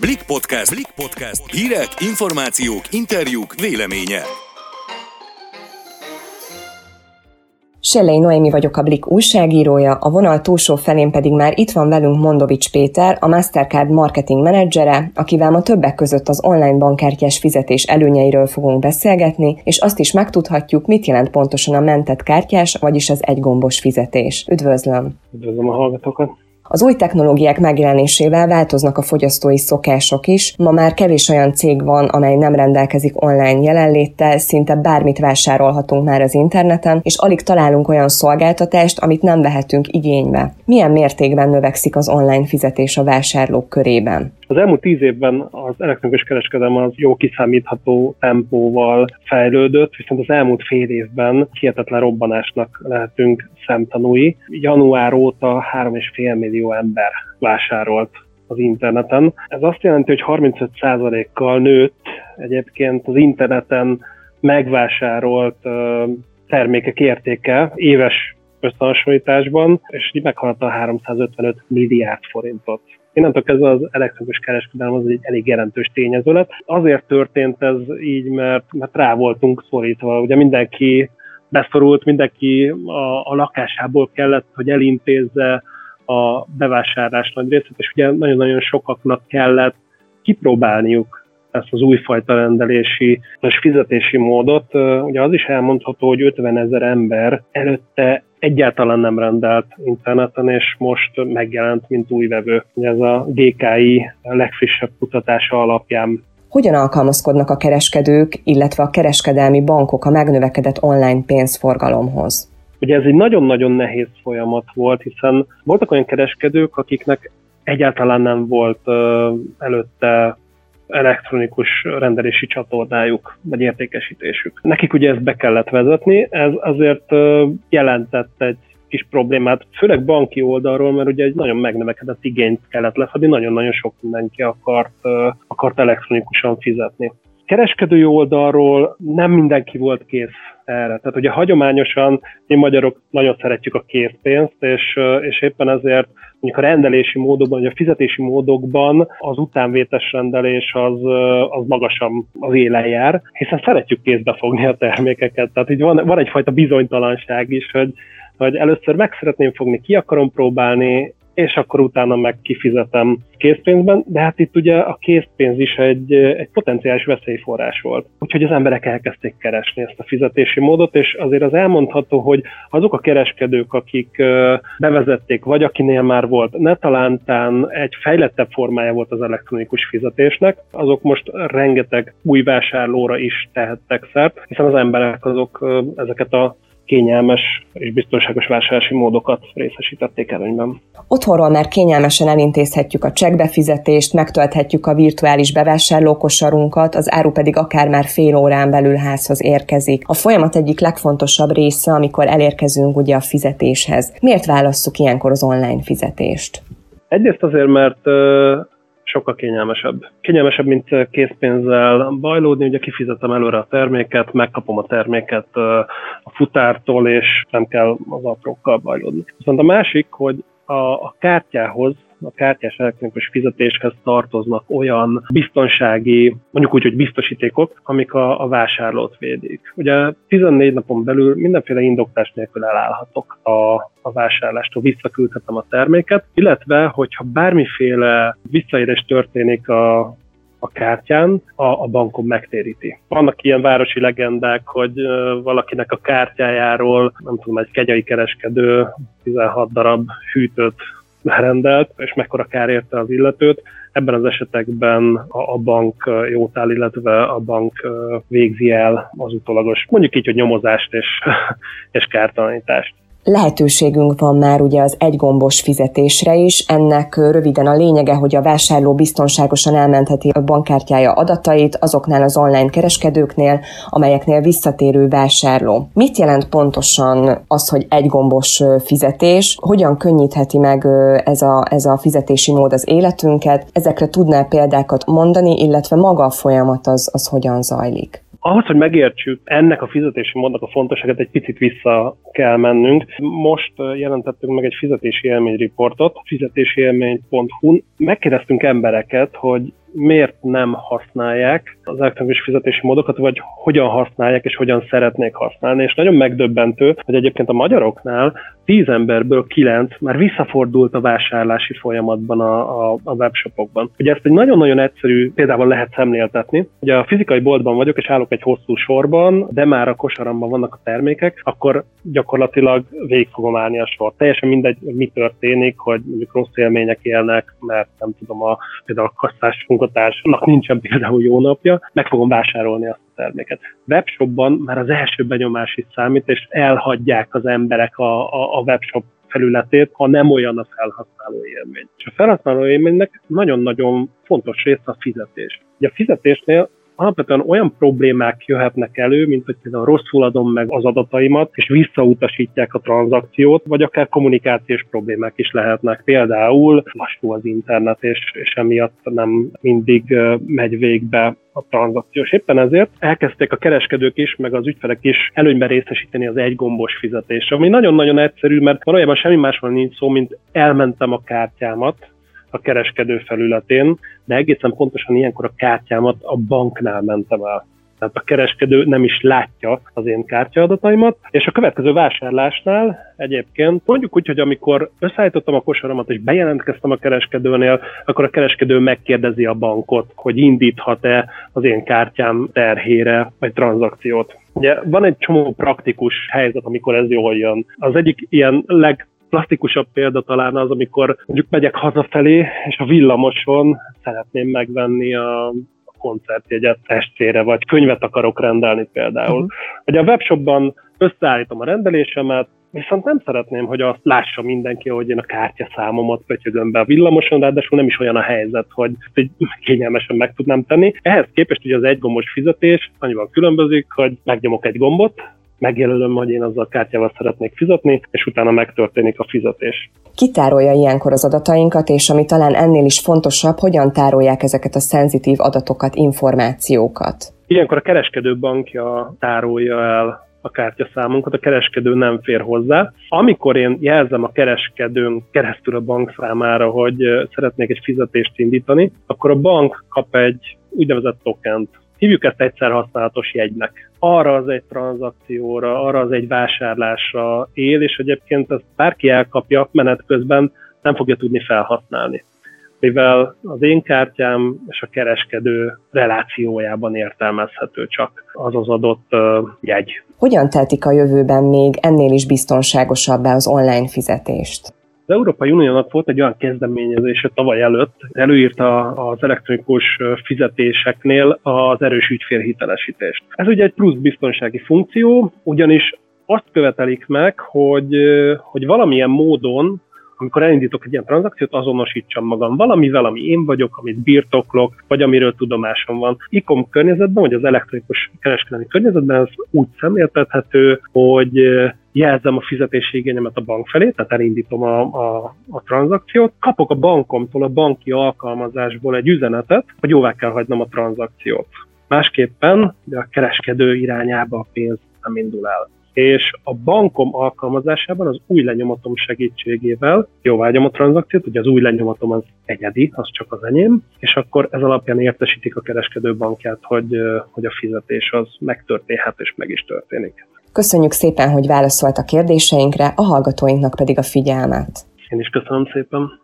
Blik Podcast. Blik Podcast. Hírek, információk, interjúk, véleménye. Sellei Noémi vagyok a Blik újságírója, a vonal túlsó felén pedig már itt van velünk Mondovics Péter, a Mastercard marketing menedzsere, akivel ma többek között az online bankkártyás fizetés előnyeiről fogunk beszélgetni, és azt is megtudhatjuk, mit jelent pontosan a mentett kártyás, vagyis az egygombos fizetés. Üdvözlöm! Üdvözlöm a hallgatókat! Az új technológiák megjelenésével változnak a fogyasztói szokások is. Ma már kevés olyan cég van, amely nem rendelkezik online jelenléttel, szinte bármit vásárolhatunk már az interneten, és alig találunk olyan szolgáltatást, amit nem vehetünk igénybe. Milyen mértékben növekszik az online fizetés a vásárlók körében? Az elmúlt tíz évben az elektronikus kereskedelem az jó kiszámítható tempóval fejlődött, viszont az elmúlt fél évben hihetetlen robbanásnak lehetünk szemtanúi. Január óta 3,5 millió ember vásárolt az interneten. Ez azt jelenti, hogy 35%-kal nőtt egyébként az interneten megvásárolt termékek értéke éves összehasonlításban, és meghaladta a 355 milliárd forintot. Innentől kezdve az elektronikus kereskedelem az egy elég jelentős tényező lett. Azért történt ez így, mert, mert rá voltunk szorítva. Ugye mindenki beszorult, mindenki a, a lakásából kellett, hogy elintézze a bevásárlás nagy részét, és ugye nagyon-nagyon sokaknak kellett kipróbálniuk ezt az újfajta rendelési és fizetési módot. Ugye az is elmondható, hogy 50 ezer ember előtte egyáltalán nem rendelt interneten, és most megjelent, mint új vevő. Ez a GKI legfrissebb kutatása alapján hogyan alkalmazkodnak a kereskedők, illetve a kereskedelmi bankok a megnövekedett online pénzforgalomhoz? Ugye ez egy nagyon-nagyon nehéz folyamat volt, hiszen voltak olyan kereskedők, akiknek egyáltalán nem volt előtte elektronikus rendelési csatornájuk, vagy értékesítésük. Nekik ugye ezt be kellett vezetni, ez azért jelentett egy kis problémát, főleg banki oldalról, mert ugye egy nagyon megnövekedett igényt kellett lefedni, nagyon-nagyon sok mindenki akart, akart elektronikusan fizetni. Kereskedői oldalról nem mindenki volt kész erre. Tehát ugye hagyományosan mi magyarok nagyon szeretjük a készpénzt, és, és éppen ezért mondjuk a rendelési módokban, vagy a fizetési módokban az utánvétes rendelés az, az magasan az élen jár, hiszen szeretjük kézbe fogni a termékeket. Tehát így van, van egyfajta bizonytalanság is, hogy, hogy először meg szeretném fogni, ki akarom próbálni, és akkor utána meg kifizetem készpénzben, de hát itt ugye a készpénz is egy, egy potenciális veszélyforrás volt. Úgyhogy az emberek elkezdték keresni ezt a fizetési módot, és azért az elmondható, hogy azok a kereskedők, akik bevezették, vagy akinél már volt netalántán egy fejlettebb formája volt az elektronikus fizetésnek, azok most rengeteg új vásárlóra is tehettek szert, hiszen az emberek azok ezeket a kényelmes és biztonságos vásárlási módokat részesítették előnyben. Otthonról már kényelmesen elintézhetjük a csekkbefizetést, megtölthetjük a virtuális bevásárlókosarunkat, az áru pedig akár már fél órán belül házhoz érkezik. A folyamat egyik legfontosabb része, amikor elérkezünk ugye a fizetéshez. Miért válasszuk ilyenkor az online fizetést? Egyrészt azért, mert sokkal kényelmesebb. Kényelmesebb, mint készpénzzel bajlódni, ugye kifizetem előre a terméket, megkapom a terméket a futártól, és nem kell az aprókkal bajlódni. Viszont a másik, hogy a, a kártyához a kártyás elektronikus fizetéshez tartoznak olyan biztonsági, mondjuk úgy, hogy biztosítékok, amik a, a vásárlót védik. Ugye 14 napon belül mindenféle indoklás nélkül elállhatok a, a vásárlástól, visszaküldhetem a terméket, illetve, hogyha bármiféle visszaérés történik a, a kártyán, a, a bankom megtéríti. Vannak ilyen városi legendák, hogy valakinek a kártyájáról, nem tudom, egy kegyai kereskedő 16 darab hűtőt rendelt, és mekkora kár érte az illetőt. Ebben az esetekben a, a bank jótál, illetve a bank végzi el az utolagos, mondjuk így, hogy nyomozást és, és kártalanítást lehetőségünk van már ugye az egygombos fizetésre is. Ennek röviden a lényege, hogy a vásárló biztonságosan elmentheti a bankkártyája adatait azoknál az online kereskedőknél, amelyeknél visszatérő vásárló. Mit jelent pontosan az, hogy egygombos fizetés? Hogyan könnyítheti meg ez a, ez a fizetési mód az életünket? Ezekre tudnál példákat mondani, illetve maga a folyamat az, az hogyan zajlik? Ahhoz, hogy megértsük ennek a fizetési módnak a fontosságát, egy picit vissza kell mennünk. Most jelentettünk meg egy fizetési élményriportot, fizetésiélmény.hu-n. Megkérdeztünk embereket, hogy miért nem használják az elektronikus fizetési módokat, vagy hogyan használják és hogyan szeretnék használni. És nagyon megdöbbentő, hogy egyébként a magyaroknál tíz emberből kilenc már visszafordult a vásárlási folyamatban a, a, a webshopokban. Ugye ezt egy nagyon-nagyon egyszerű példával lehet szemléltetni. Ugye a fizikai boltban vagyok, és állok egy hosszú sorban, de már a kosaramban vannak a termékek, akkor gyakorlatilag végig fogom állni a sor. Teljesen mindegy, mi történik, hogy mondjuk rossz élmények élnek, mert nem tudom, a, például a kasszás munkatársnak nincsen például jó napja, meg fogom vásárolni azt a terméket. Webshopban már az első benyomás is számít, és elhagyják az emberek a, a, a webshop felületét, ha nem olyan a felhasználó élmény. És a felhasználó élménynek nagyon-nagyon fontos része a fizetés. Ugye a fizetésnél alapvetően olyan problémák jöhetnek elő, mint hogy például rosszul adom meg az adataimat, és visszautasítják a tranzakciót, vagy akár kommunikációs problémák is lehetnek. Például lassú az internet, és, és emiatt nem mindig megy végbe a tranzakciós. Éppen ezért elkezdték a kereskedők is, meg az ügyfelek is előnyben részesíteni az egy gombos fizetésre, ami nagyon-nagyon egyszerű, mert valójában semmi másról nincs szó, mint elmentem a kártyámat, a kereskedő felületén, de egészen pontosan ilyenkor a kártyámat a banknál mentem el. Tehát a kereskedő nem is látja az én kártyaadataimat, és a következő vásárlásnál egyébként mondjuk úgy, hogy amikor összeállítottam a kosaramat és bejelentkeztem a kereskedőnél, akkor a kereskedő megkérdezi a bankot, hogy indíthat-e az én kártyám terhére vagy tranzakciót. Ugye van egy csomó praktikus helyzet, amikor ez jól jön. Az egyik ilyen leg plastikusabb példa talán az, amikor mondjuk megyek hazafelé, és a villamoson szeretném megvenni a koncertjegyet estére, vagy könyvet akarok rendelni például. Uh-huh. Ugye a webshopban összeállítom a rendelésemet, Viszont nem szeretném, hogy azt lássa mindenki, hogy én a kártyaszámomat pötyögöm be a villamoson, ráadásul nem is olyan a helyzet, hogy hogy kényelmesen meg tudnám tenni. Ehhez képest ugye az egygombos fizetés annyival különbözik, hogy megnyomok egy gombot, megjelölöm, hogy én azzal a kártyával szeretnék fizetni, és utána megtörténik a fizetés. Kitárolja ilyenkor az adatainkat, és ami talán ennél is fontosabb, hogyan tárolják ezeket a szenzitív adatokat, információkat? Ilyenkor a kereskedő bankja tárolja el a kártyaszámunkat, a kereskedő nem fér hozzá. Amikor én jelzem a kereskedőn keresztül a bank számára, hogy szeretnék egy fizetést indítani, akkor a bank kap egy úgynevezett tokent, Hívjuk ezt egyszer használatos jegynek. Arra az egy tranzakcióra, arra az egy vásárlásra él, és egyébként ezt bárki elkapja menet közben, nem fogja tudni felhasználni mivel az én kártyám és a kereskedő relációjában értelmezhető csak az az adott jegy. Hogyan tehetik a jövőben még ennél is biztonságosabbá az online fizetést? Az Európai Uniónak volt egy olyan kezdeményezése tavaly előtt, előírta az elektronikus fizetéseknél az erős ügyfélhitelesítést. Ez ugye egy plusz biztonsági funkció, ugyanis azt követelik meg, hogy, hogy valamilyen módon amikor elindítok egy ilyen tranzakciót, azonosítsam magam valamivel, ami én vagyok, amit birtoklok, vagy amiről tudomásom van. ICOM környezetben, vagy az elektronikus kereskedelmi környezetben ez úgy szemléltethető, hogy jelzem a fizetési igényemet a bank felé, tehát elindítom a, a, a tranzakciót, kapok a bankomtól, a banki alkalmazásból egy üzenetet, hogy jóvá kell hagynom a tranzakciót. Másképpen a kereskedő irányába a pénz nem indul el és a bankom alkalmazásában az új lenyomatom segítségével jóvágyom a tranzakciót, ugye az új lenyomatom az egyedi, az csak az enyém, és akkor ez alapján értesítik a kereskedő bankját, hogy, hogy a fizetés az megtörténhet és meg is történik. Köszönjük szépen, hogy válaszolt a kérdéseinkre, a hallgatóinknak pedig a figyelmet. Én is köszönöm szépen.